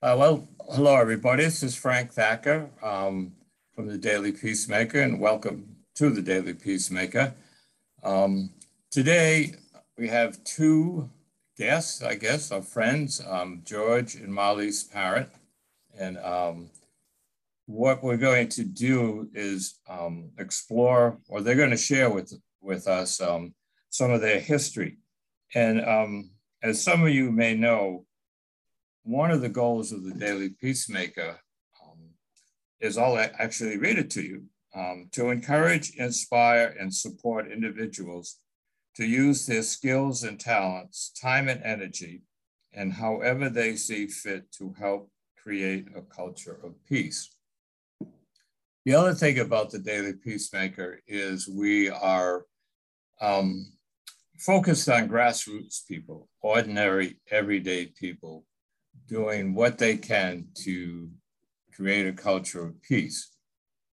Uh, well, hello, everybody. This is Frank Thacker um, from the Daily Peacemaker, and welcome to the Daily Peacemaker. Um, today, we have two guests, I guess, our friends, um, George and Marlies Parrott. And um, what we're going to do is um, explore, or they're going to share with, with us um, some of their history. And as some of you may know, one of the goals of the Daily Peacemaker um, is I'll actually read it to you um, to encourage, inspire, and support individuals to use their skills and talents, time and energy, and however they see fit to help create a culture of peace. The other thing about the Daily Peacemaker is we are um, focused on grassroots people, ordinary, everyday people doing what they can to create a culture of peace.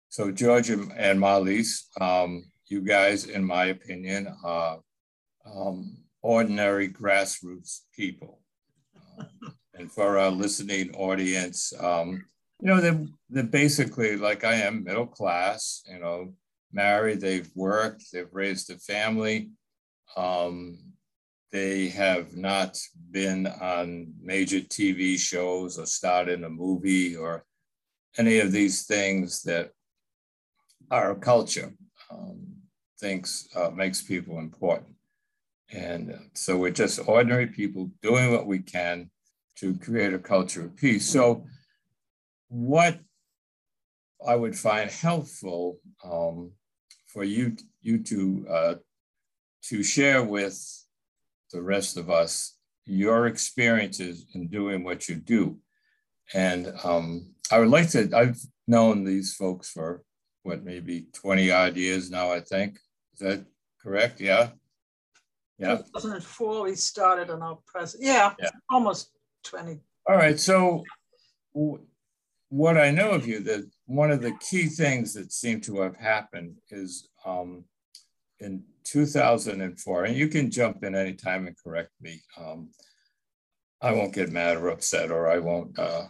So George and Marlies, um, you guys, in my opinion, are um, ordinary grassroots people. Um, and for our listening audience, um, you know, they're, they're basically like I am, middle class, you know, married, they've worked, they've raised a family. Um, they have not been on major TV shows or starred in a movie or any of these things that our culture um, thinks uh, makes people important. And so we're just ordinary people doing what we can to create a culture of peace. So, what I would find helpful um, for you you to uh, to share with the rest of us your experiences in doing what you do. And um, I would like to, I've known these folks for what, maybe 20 odd years now, I think. Is that correct? Yeah. Yeah. 2004, we started on our present. Yeah, yeah, almost 20. All right. So, what I know of you, that one of the key things that seem to have happened is um, in 2004, and you can jump in anytime and correct me. Um, I won't get mad or upset, or I won't uh,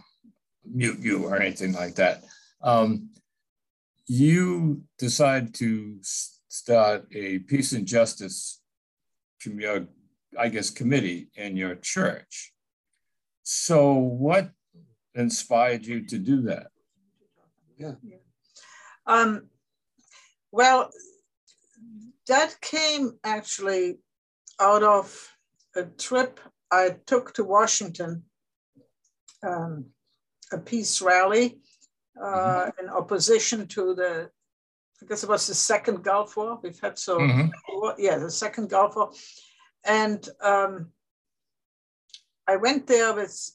mute you or anything like that. Um, you decide to start a peace and justice, I guess, committee in your church. So, what inspired you to do that? Yeah. Um, well, that came actually out of a trip I took to Washington, um, a peace rally uh, mm-hmm. in opposition to the, I guess it was the second Gulf War. We've had so, mm-hmm. yeah, the second Gulf War. And um, I went there with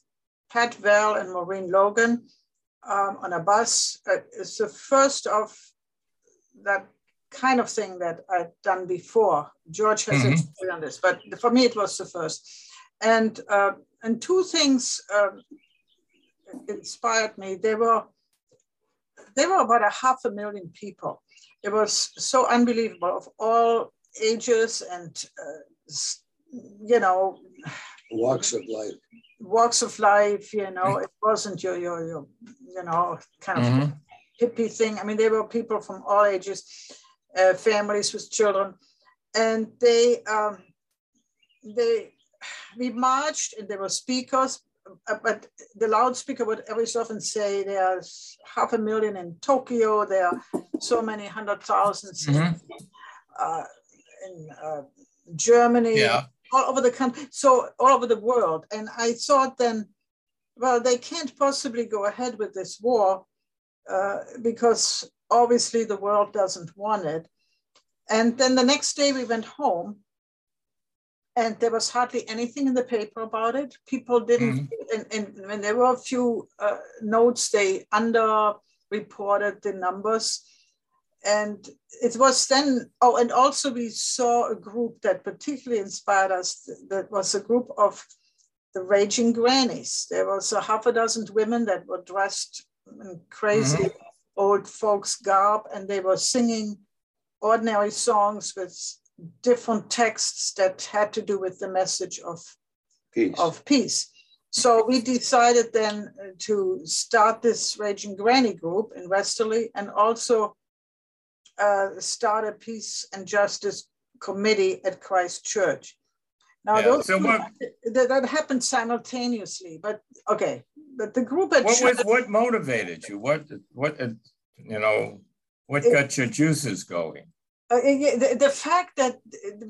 Pat Vell and Maureen Logan um, on a bus. Uh, it's the first of that kind of thing that I'd done before. George has mm-hmm. experience on this, but for me it was the first. And uh, and two things uh, inspired me. They were they were about a half a million people. It was so unbelievable of all ages and uh, you know walks of life. Walks of life. You know, it wasn't your your your you know kind of mm-hmm. hippie thing. I mean, there were people from all ages uh, families with children, and they um, they we marched and there were speakers, uh, but the loudspeaker would every so often say there's half a million in Tokyo, there are so many hundred thousands mm-hmm. uh, in uh, Germany, yeah. all over the country, so all over the world. And I thought then, well, they can't possibly go ahead with this war uh, because obviously the world doesn't want it. And then the next day we went home and there was hardly anything in the paper about it. People didn't, mm-hmm. and, and when there were a few uh, notes, they underreported the numbers. And it was then, oh, and also we saw a group that particularly inspired us. That was a group of the Raging Grannies. There was a half a dozen women that were dressed in crazy mm-hmm old folks garb and they were singing ordinary songs with different texts that had to do with the message of peace. Of peace. so we decided then uh, to start this Raging Granny group in Westerly and also uh, start a peace and justice committee at Christ Church. Now, Yeah, those so two- that, that happened simultaneously, but okay. But the group at What was, what motivated you? What, what, uh, you know, what It- got your juices going? uh, the, the fact that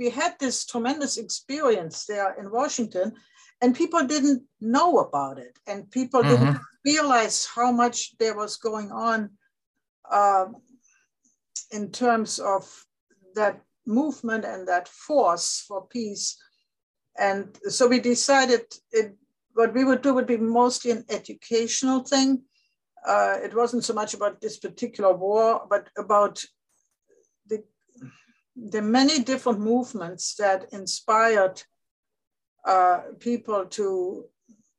we had this tremendous experience there in Washington, and people didn't know about it, and people didn't realize how much there was going on um, in terms of that movement and that force for peace. And so we decided it, what we would do would be mostly an educational thing. Uh, it wasn't so much about this particular war, but about the, the many different movements that inspired uh, people to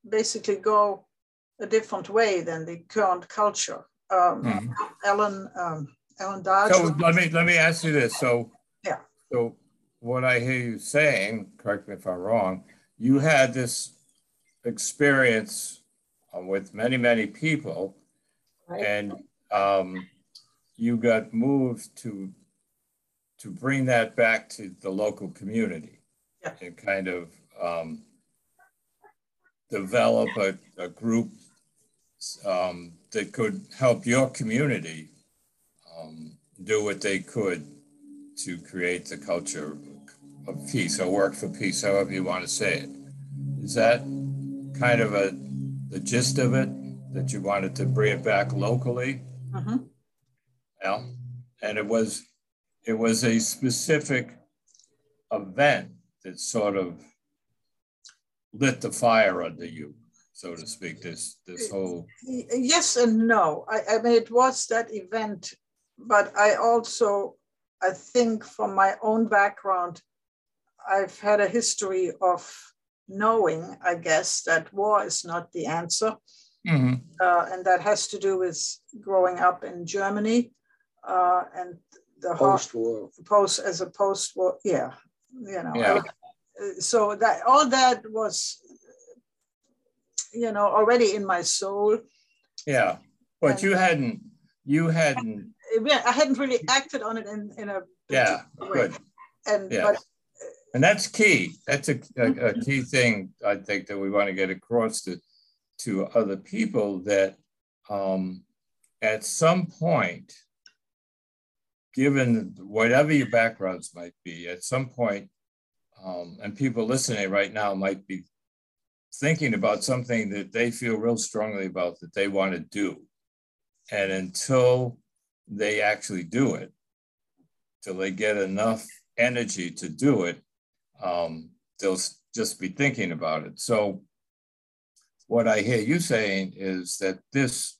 basically go a different way than the current culture. Um, Mhm. Ellen, um, Ellen Dodge. So let me, let me ask you this. So. Yeah. So what I hear you saying, correct me if I'm wrong, you had this experience uh, with many, many people Right. and um, you got moved to, to bring that back to the local community. Yeah. And kind of um, develop a, a group um, that could help your community um, do what they could to create the culture of peace or work for peace, however you want to say it. Is that kind of a the gist of it that you wanted to bring it back locally? Mhm. Yeah, and it was it was a specific event that sort of lit the fire under you, so to speak. This this whole Yes and no. I, I mean, it was that event, but I also, I think from my own background, I've had a history of knowing, I guess, that war is not the answer. Mhm. Uh, and that has to do with growing up in Germany uh, and the whole Post-war. post as a post-war, yeah, you know. Yeah. uh, So that all that was, you know, already in my soul. yeah, but And- you hadn't you hadn't Yeah, I hadn't really acted on it in, in a yeah way. good And Yeah. but And that's key. That's a, a, a key thing I think that we want to get across to to other people that um, at some point, given whatever your backgrounds might be, at some point, um, and people listening right now might be thinking about something that they feel real strongly about that they want to do. And until they actually do it, till they get enough energy to do it, um, they'll just be thinking about it. So, what I hear you saying is that this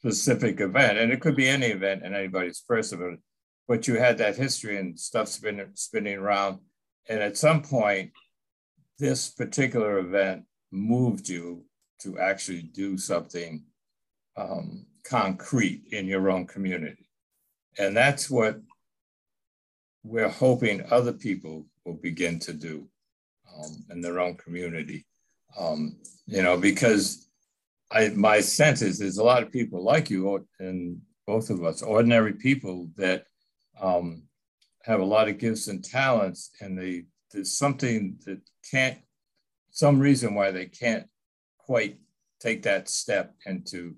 specific event, and it could be any event in anybody's first but you had that history and stuff spinning spinning around, and at some point, this particular event moved you to actually do something um, concrete in your own community, and that's what we're hoping other people will begin to do um, in their own community. Um, you know, because I my sense is there's a lot of people like you and both of us, ordinary people that um, have a lot of gifts and talents, and they there's something that can't some reason why they can't quite take that step into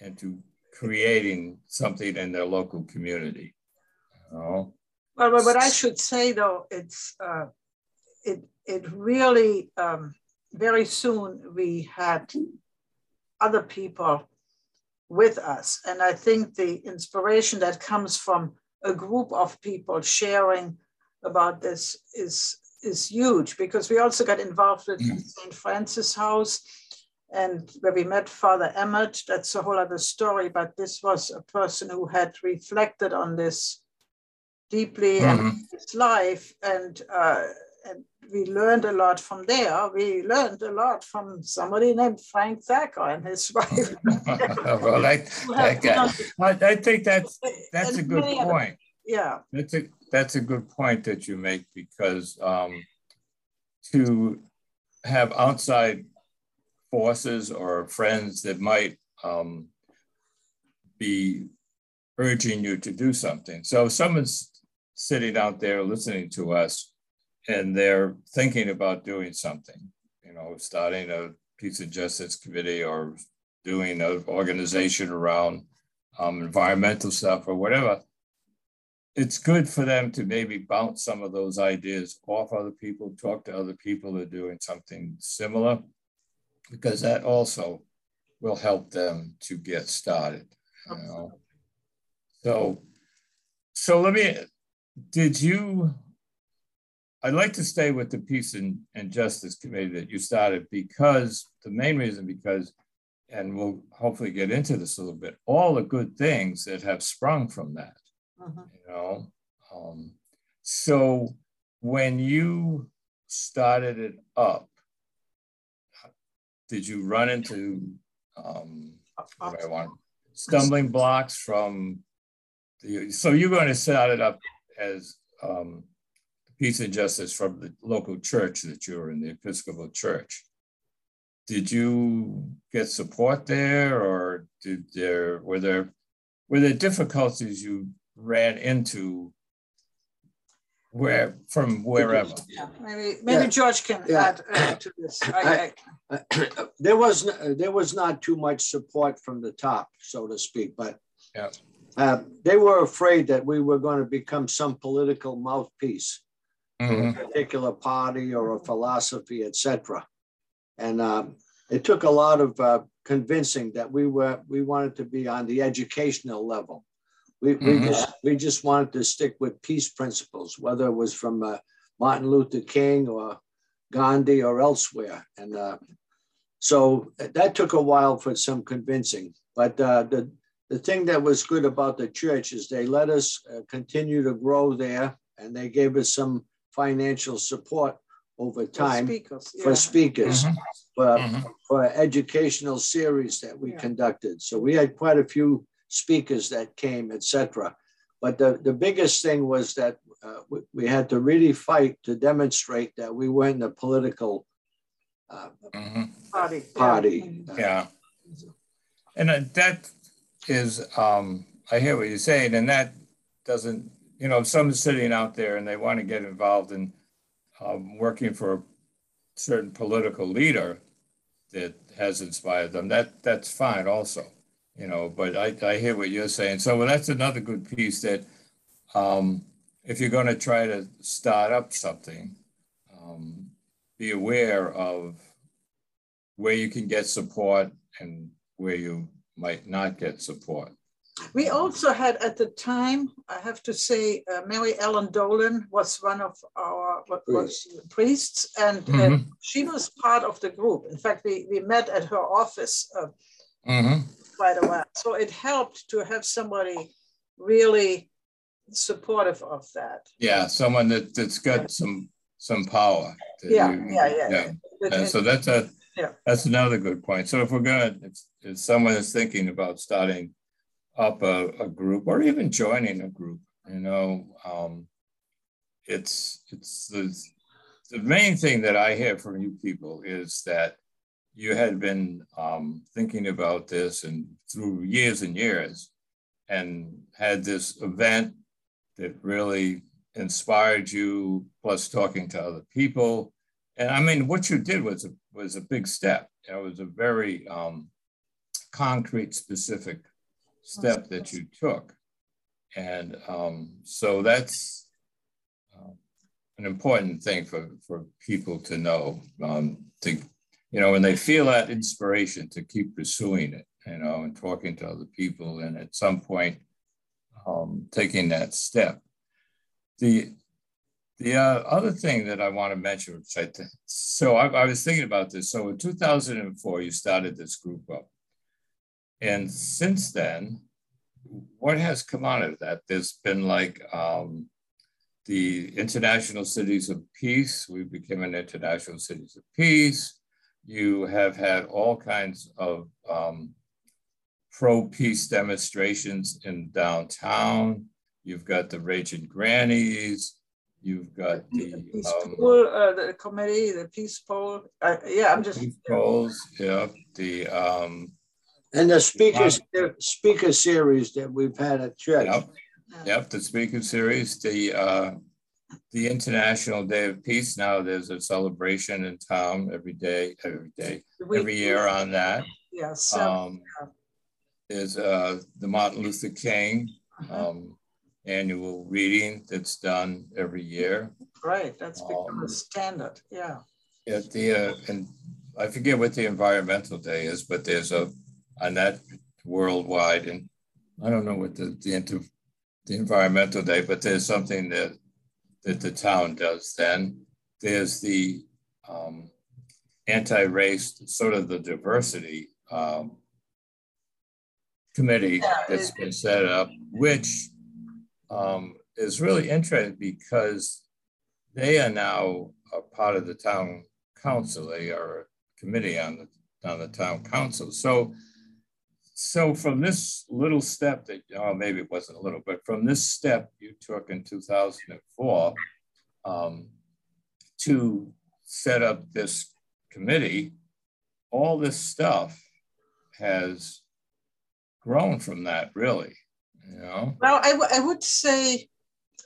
into creating something in their local community. You know? Well, but what I should say though, it's uh, it it really um, very soon we had other people with us, and I think the inspiration that comes from a group of people sharing about this is is huge because we also got involved with Mm. St. Francis House and where we met Father Emmett. That's a whole other story, but this was a person who had reflected on this deeply Mhm. and his life and uh, and we learned a lot from there. We learned a lot from somebody named Frank Thacker and his wife. well, I, I, I I think that's that's a good point. Yeah, That's a that's a good point that you make because um, to have outside forces or friends that might um, be urging you to do something. So if someone's sitting out there listening to us and they're thinking about doing something, you know, starting a peace and justice committee or doing an organization around um, environmental stuff or whatever, it's good for them to maybe bounce some of those ideas off other people, talk to other people that are doing something similar, because that also will help them to get started. You know? So, so let me, did you, I'd like to stay with the Peace and, and Justice Committee that you started because the main reason because, and we'll hopefully get into this a little bit, all the good things that have sprung from that, Mhm. you know? Um, so when you started it up, did you run into um, what I want stumbling blocks from the, so you're going to set it up as um, peace and justice from the local church that you're in, the Episcopal Church. Did you get support there, or did there were there were there difficulties you ran into where from wherever? Yeah, maybe, maybe Yeah. George can Yeah. add uh, to this. I, I, there was there was not too much support from the top, so to speak, but Yeah. Uh, they were afraid that we were going to become some political mouthpiece for Mhm. a particular party or a philosophy, etc. And um, it took a lot of uh, convincing that we were we wanted to be on the educational level. We, we Mhm. just we just wanted to stick with peace principles, whether it was from uh, Martin Luther King or Gandhi or elsewhere. And uh, so that took a while for some convincing. But uh, the the thing that was good about the church is they let us uh, continue to grow there, and they gave us some financial support over for time speakers, for yeah. speakers Mhm. for, Mhm. for educational series that we Yeah. conducted. So we had quite a few speakers that came, etc. But the, the biggest thing was that uh, we, we had to really fight to demonstrate that we weren't a political uh, Mhm. Party. yeah. party. Mhm. Yeah. And uh, that is, um, I hear what you're saying, and that doesn't, you know, if someone's sitting out there and they want to get involved in um, working for a certain political leader that has inspired them, that that's fine also, you know, but I, I hear what you're saying. So well, that's another good piece that um, if you're going to try to start up something, um, be aware of where you can get support and where you might not get support. We also had at the time, I have to say, uh, Mary Ellen Dolan was one of our what was priests, and uh, Mhm. she was part of the group. In fact, we, we met at her office uh, Mhm. quite a while. So it helped to have somebody really supportive of that. Yeah, someone that, that's got some, some power. Yeah, you- yeah, yeah, yeah. But And so that's a, Yeah. that's another good point. So if we're gonna, if, if someone is thinking about starting up a, a group or even joining a group, you know, um, it's, it's the, the main thing that I hear from you people is that you had been um, thinking about this and through years and years and had this event that really inspired you, plus talking to other people. And I mean, what you did was a, was a big step. It was a very um, concrete, specific step that you took. And um, so that's uh, an important thing for, for people to know, um, to, you know, when they feel that inspiration to keep pursuing it, you know, and talking to other people and at some point um, taking that step. The the uh, other thing that I want to mention, which I th- so I, I was thinking about this. So in 2004, you started this group up, and since then, what has come out of that? There's been like um, the International Cities of Peace. We became an International Cities of Peace. You have had all kinds of um, pro-peace demonstrations in downtown. You've got the Raging Grannies. You've got the, The peace um, pool, uh, the committee, the peace poll. Uh, yeah, I'm just. peace polls, yeah, the, um, And the speakers, the speaker series that we've had at church. yep, yep, the speaker series, the, uh, the International Day of Peace. Now there's a celebration in town every day, every day, We- every year on that. Yes. so, Um, yeah. there's, uh, the Martin Luther King, uh-huh. um, annual reading that's done every year. Right, that's become um, a standard, yeah. At the, uh, and I forget what the environmental day is, but there's a, on that worldwide, and I don't know what the, the inter, the environmental day, but there's something that, that the town does then. There's the, um, anti-race, sort of the diversity, um, committee that's been set up, which, um, is really interesting because they are now a part of the town council. They are a committee on the, on the town council. So, so from this little step that, oh, maybe it wasn't a little, but from this step you took in 2004 um, to set up this committee, all this stuff has grown from that, really, you know? Well, I, w- I would say,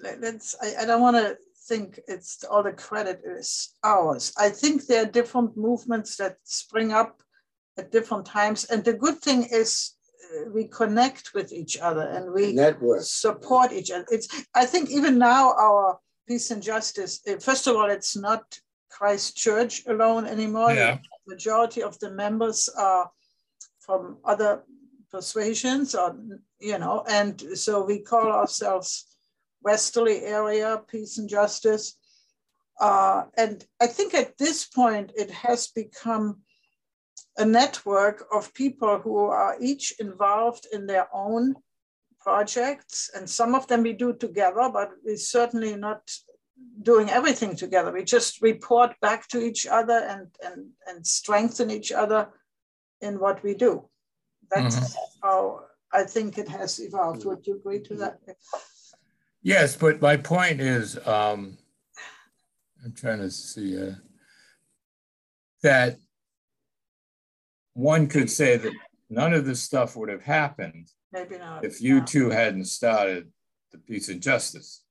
let- let's, I, I don't want to think it's all the credit is ours. I think there are different movements that spring up at different times. And the good thing is uh, we connect with each other and we Network. support each other. It's, I think even now our peace and justice, uh, first of all, it's not Christ Church alone anymore. Yeah. The majority of the members are from other persuasions or, you know, and so we call ourselves Westerly Area Peace and Justice. Uh, and I think at this point it has become a network of people who are each involved in their own projects. And some of them we do together, but we're certainly not doing everything together. We just report back to each other and, and, and strengthen each other in what we do. That's how I think it has evolved. Would you agree to that? Yes, but my point is, um, I'm trying to see, uh, that one could say that none of this stuff would have happened Maybe not. if you Yeah. two hadn't started the Peace and Justice.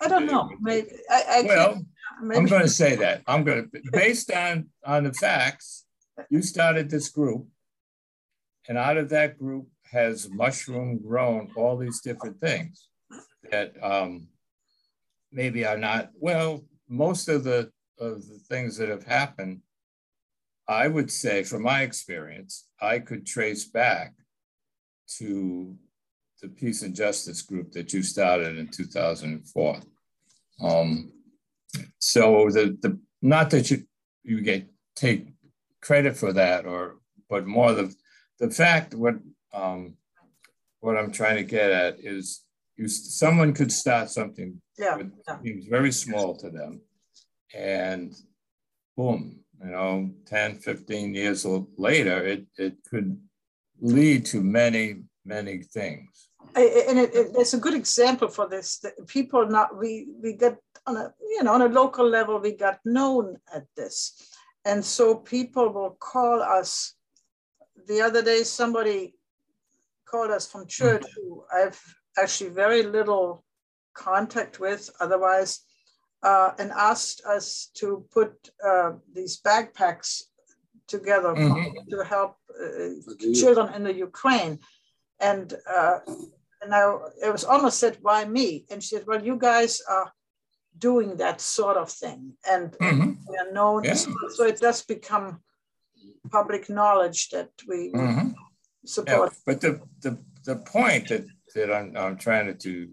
I don't know. Maybe I, I Well, can't- I'm going to say that. I'm going to, based on, on the facts, you started this group. And out of that group has mushroom grown all these different things that um, maybe are not, well, most of the, of the things that have happened, I would say from my experience, I could trace back to the Peace and Justice group that you started in 2004. Um, so the the not that you you get take credit for that or but more the the fact what um what I'm trying to get at is you someone could start something yeah, that yeah. seems very small to them and boom you know 10 15 years later it it could lead to many many things and it, it, there's a good example for this. that People not we we get on a you know on a local level we got known at this, and so people will call us. The other day, somebody called us from church who I've actually very little contact with otherwise, uh, and asked us to put uh, these backpacks together for- to help uh, For the youth. children in the Ukraine. And uh, and I, it was almost said, why me? And she said, well, you guys are doing that sort of thing. And Mhm, we are known. Yeah. So, so it does become public knowledge that we mhm. Yeah, support. but the, the, the point that, that I'm, I'm trying to, to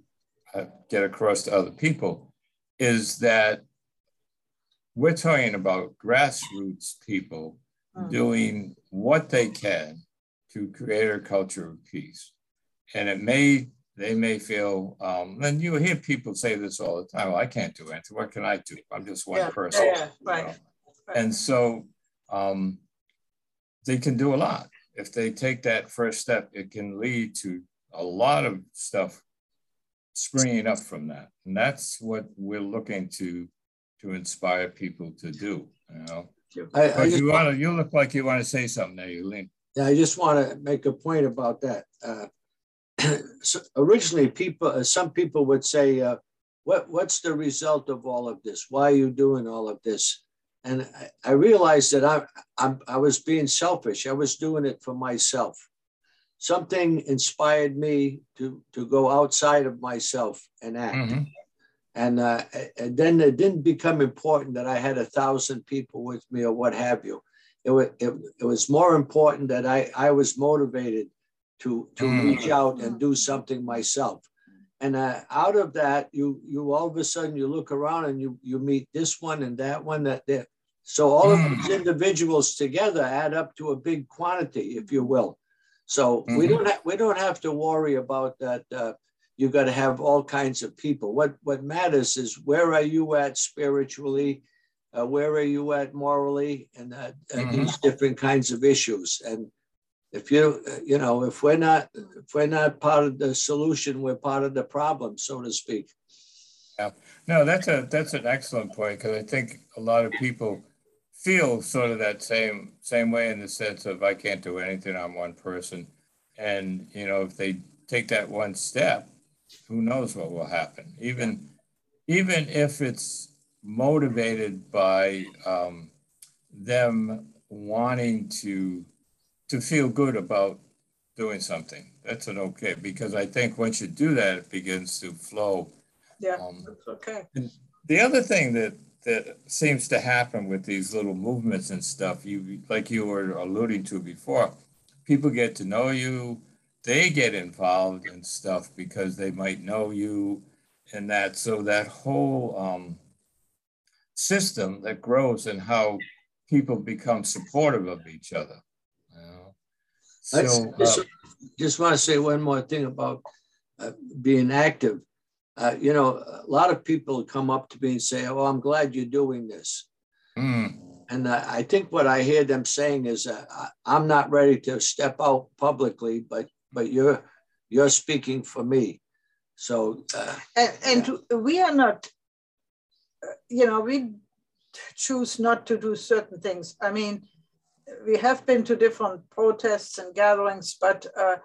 uh, get across to other people is that we're talking about grassroots people Mm. doing what they can to create a culture of peace. And it may, they may feel, um, and you hear people say this all the time, well, I can't do anything. What can I do? I'm just one Yeah, person. yeah, yeah, you right, know? right. And so um, they can do a lot. If they take that first step, it can lead to a lot of stuff springing up from that. And that's what we're looking to to inspire people to do. You know, I, I you want to. You look like you want to say something there, Eileen. Yeah, I just want to make a point about that. Uh, so originally, people, uh, some people would say, uh, "What what's the result of all of this? Why are you doing all of this?" And I, I realized that I, I I was being selfish. I was doing it for myself something inspired me to to go outside of myself and act. Mm-hmm. And, uh, and then it didn't become important that I had a thousand people with me or what have you. It was, it, it was more important that I, I was motivated to, to mm. reach out and do something myself. And uh, out of that, you you all of a sudden you look around and you you meet this one and that one that there. So all of these mm. individuals together add up to a big quantity, if you will. So mm-hmm. we don't have we don't have to worry about that. Uh, you got to have all kinds of people. What what matters is where are you at spiritually, uh, where are you at morally, and uh, mm-hmm. these different kinds of issues. And if you you know if we're not if we're not part of the solution, we're part of the problem, so to speak. Yeah, no, that's a that's an excellent point because I think a lot of people feel sort of that same same way in the sense of I can't do anything on one person, and you know if they take that one step, who knows what will happen? Even even if it's motivated by um, them wanting to to feel good about doing something, that's an okay because I think once you do that, it begins to flow. Yeah, um, that's okay. the other thing that that seems to happen with these little movements and stuff. You like you were alluding to before, people get to know you, they get involved in stuff because they might know you and that. So that whole um, system that grows and how people become supportive of each other. You know? So, just, uh, just want to say one more thing about uh, being active uh, you know, a lot of people come up to me and say, "Oh, I'm glad you're doing this." Mm. And uh, I think what I hear them saying is, uh, "I'm not ready to step out publicly, but but you're you're speaking for me." So, uh, and, and yeah. we are not, uh, you know, we choose not to do certain things. I mean, we have been to different protests and gatherings, but uh,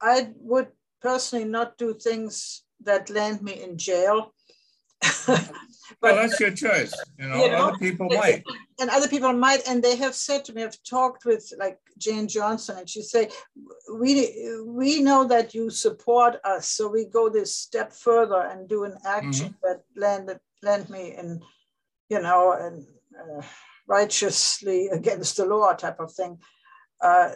I would personally not do things that land me in jail. but well, that's your choice. You know, you know, other people might. And other people might. And they have said to me, I've talked with like Jane Johnson, and she say, we we know that you support us. So we go this step further and do an action mm-hmm. that landed land me in, you know, and uh, righteously against the law type of thing. Uh,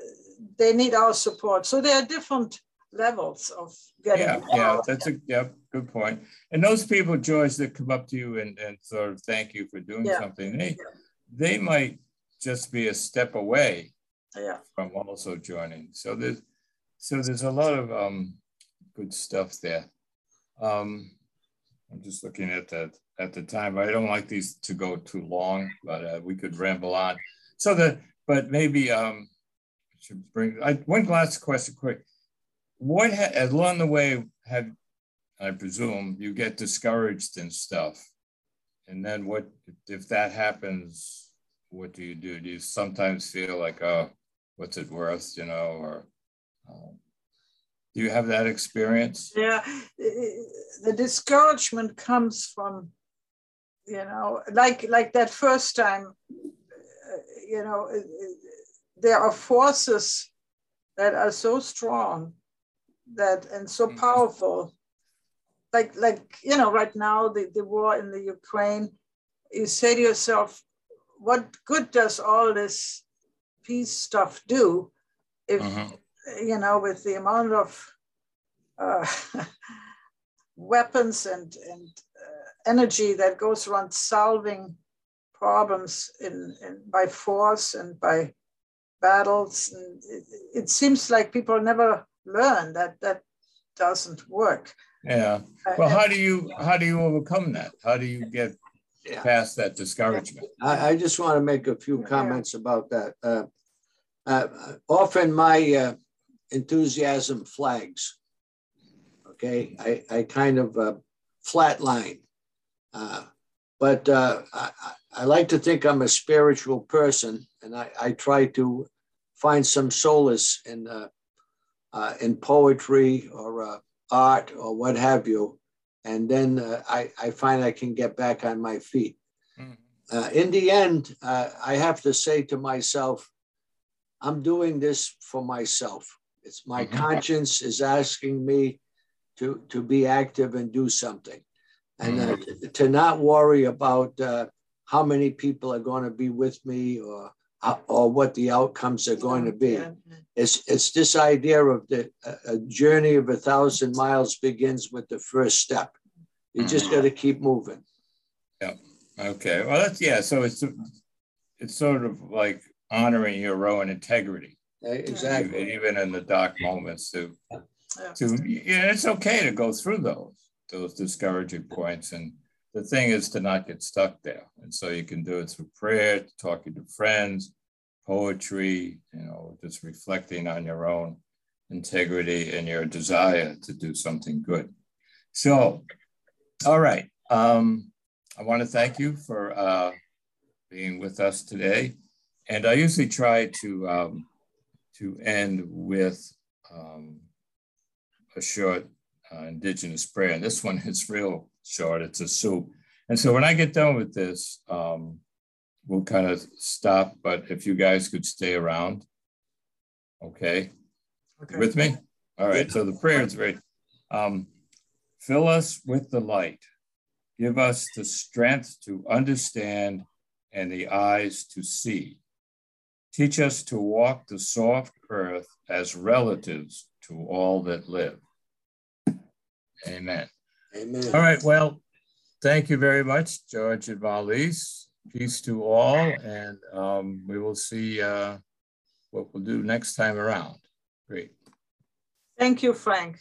they need our support. So there are different levels of getting yeah yeah that's a yeah good point. And those people george that come up to you and, and sort of thank you for doing yeah. something they yeah. they might just be a step away yeah. from also joining. So there's so there's a lot of um good stuff there. Um i'm just looking at that at the time. I don't like these to go too long but uh, we could ramble on. So that but maybe um should bring I, one last question quick what ha- along the way have I presume you get discouraged and stuff, and then what if that happens? What do you do? Do you sometimes feel like, oh, what's it worth, you know, or um, do you have that experience? Yeah, the discouragement comes from, you know, like like that first time, you know, there are forces that are so strong that and so mm-hmm. powerful like like you know right now the, the war in the ukraine you say to yourself what good does all this peace stuff do if uh-huh. you know with the amount of uh, weapons and and uh, energy that goes around solving problems in, in by force and by battles and it, it seems like people never learn that that doesn't work. Yeah. Uh, well, how do you how do you overcome that? How do you get yeah. past that discouragement? I, I, just want to make a few comments yeah. about that. Uh, uh, often my uh, enthusiasm flags. Okay, I, I kind of uh, flatline. Uh, but uh, I, I like to think I'm a spiritual person, and I, I try to find some solace in uh, in poetry or uh, art or what have you, and then uh, I, I find I can get back on my feet. Mm-hmm. in the end, uh, I have to say to myself, I'm doing this for myself. It's my mm-hmm. conscience is asking me to to be active and do something, and uh, mm-hmm. to not worry about how many people are going to be with me or or what the outcomes are going to be. It's, it's this idea of the a journey of a thousand miles begins with the first step. You just mm-hmm. got to keep moving. Yeah. Okay. Well, that's yeah. So it's it's sort of like honoring your own integrity. Exactly. Even in the dark moments, to to yeah, it's okay to go through those those discouraging points and the thing is to not get stuck there. And so you can do it through prayer, talking to friends, poetry, you know, just reflecting on your own integrity and your desire to do something good. So, all right. Um, I want to thank you for uh, being with us today. And I usually try to um, to end with um, a short uh, indigenous prayer. And this one is real short. It's a Sioux. And so when I get done with this, um, we'll kind of stop. But if you guys could stay around, okay, okay. with me. All right. So the prayer is very. Um, fill us with the light. Give us the strength to understand and the eyes to see. Teach us to walk the soft earth as relatives to all that live. Amen. Amen. All right. Well, thank you very much, George and Marlies. Peace to all. And um, we will see uh, what we'll do next time around. Great. Thank you, Frank.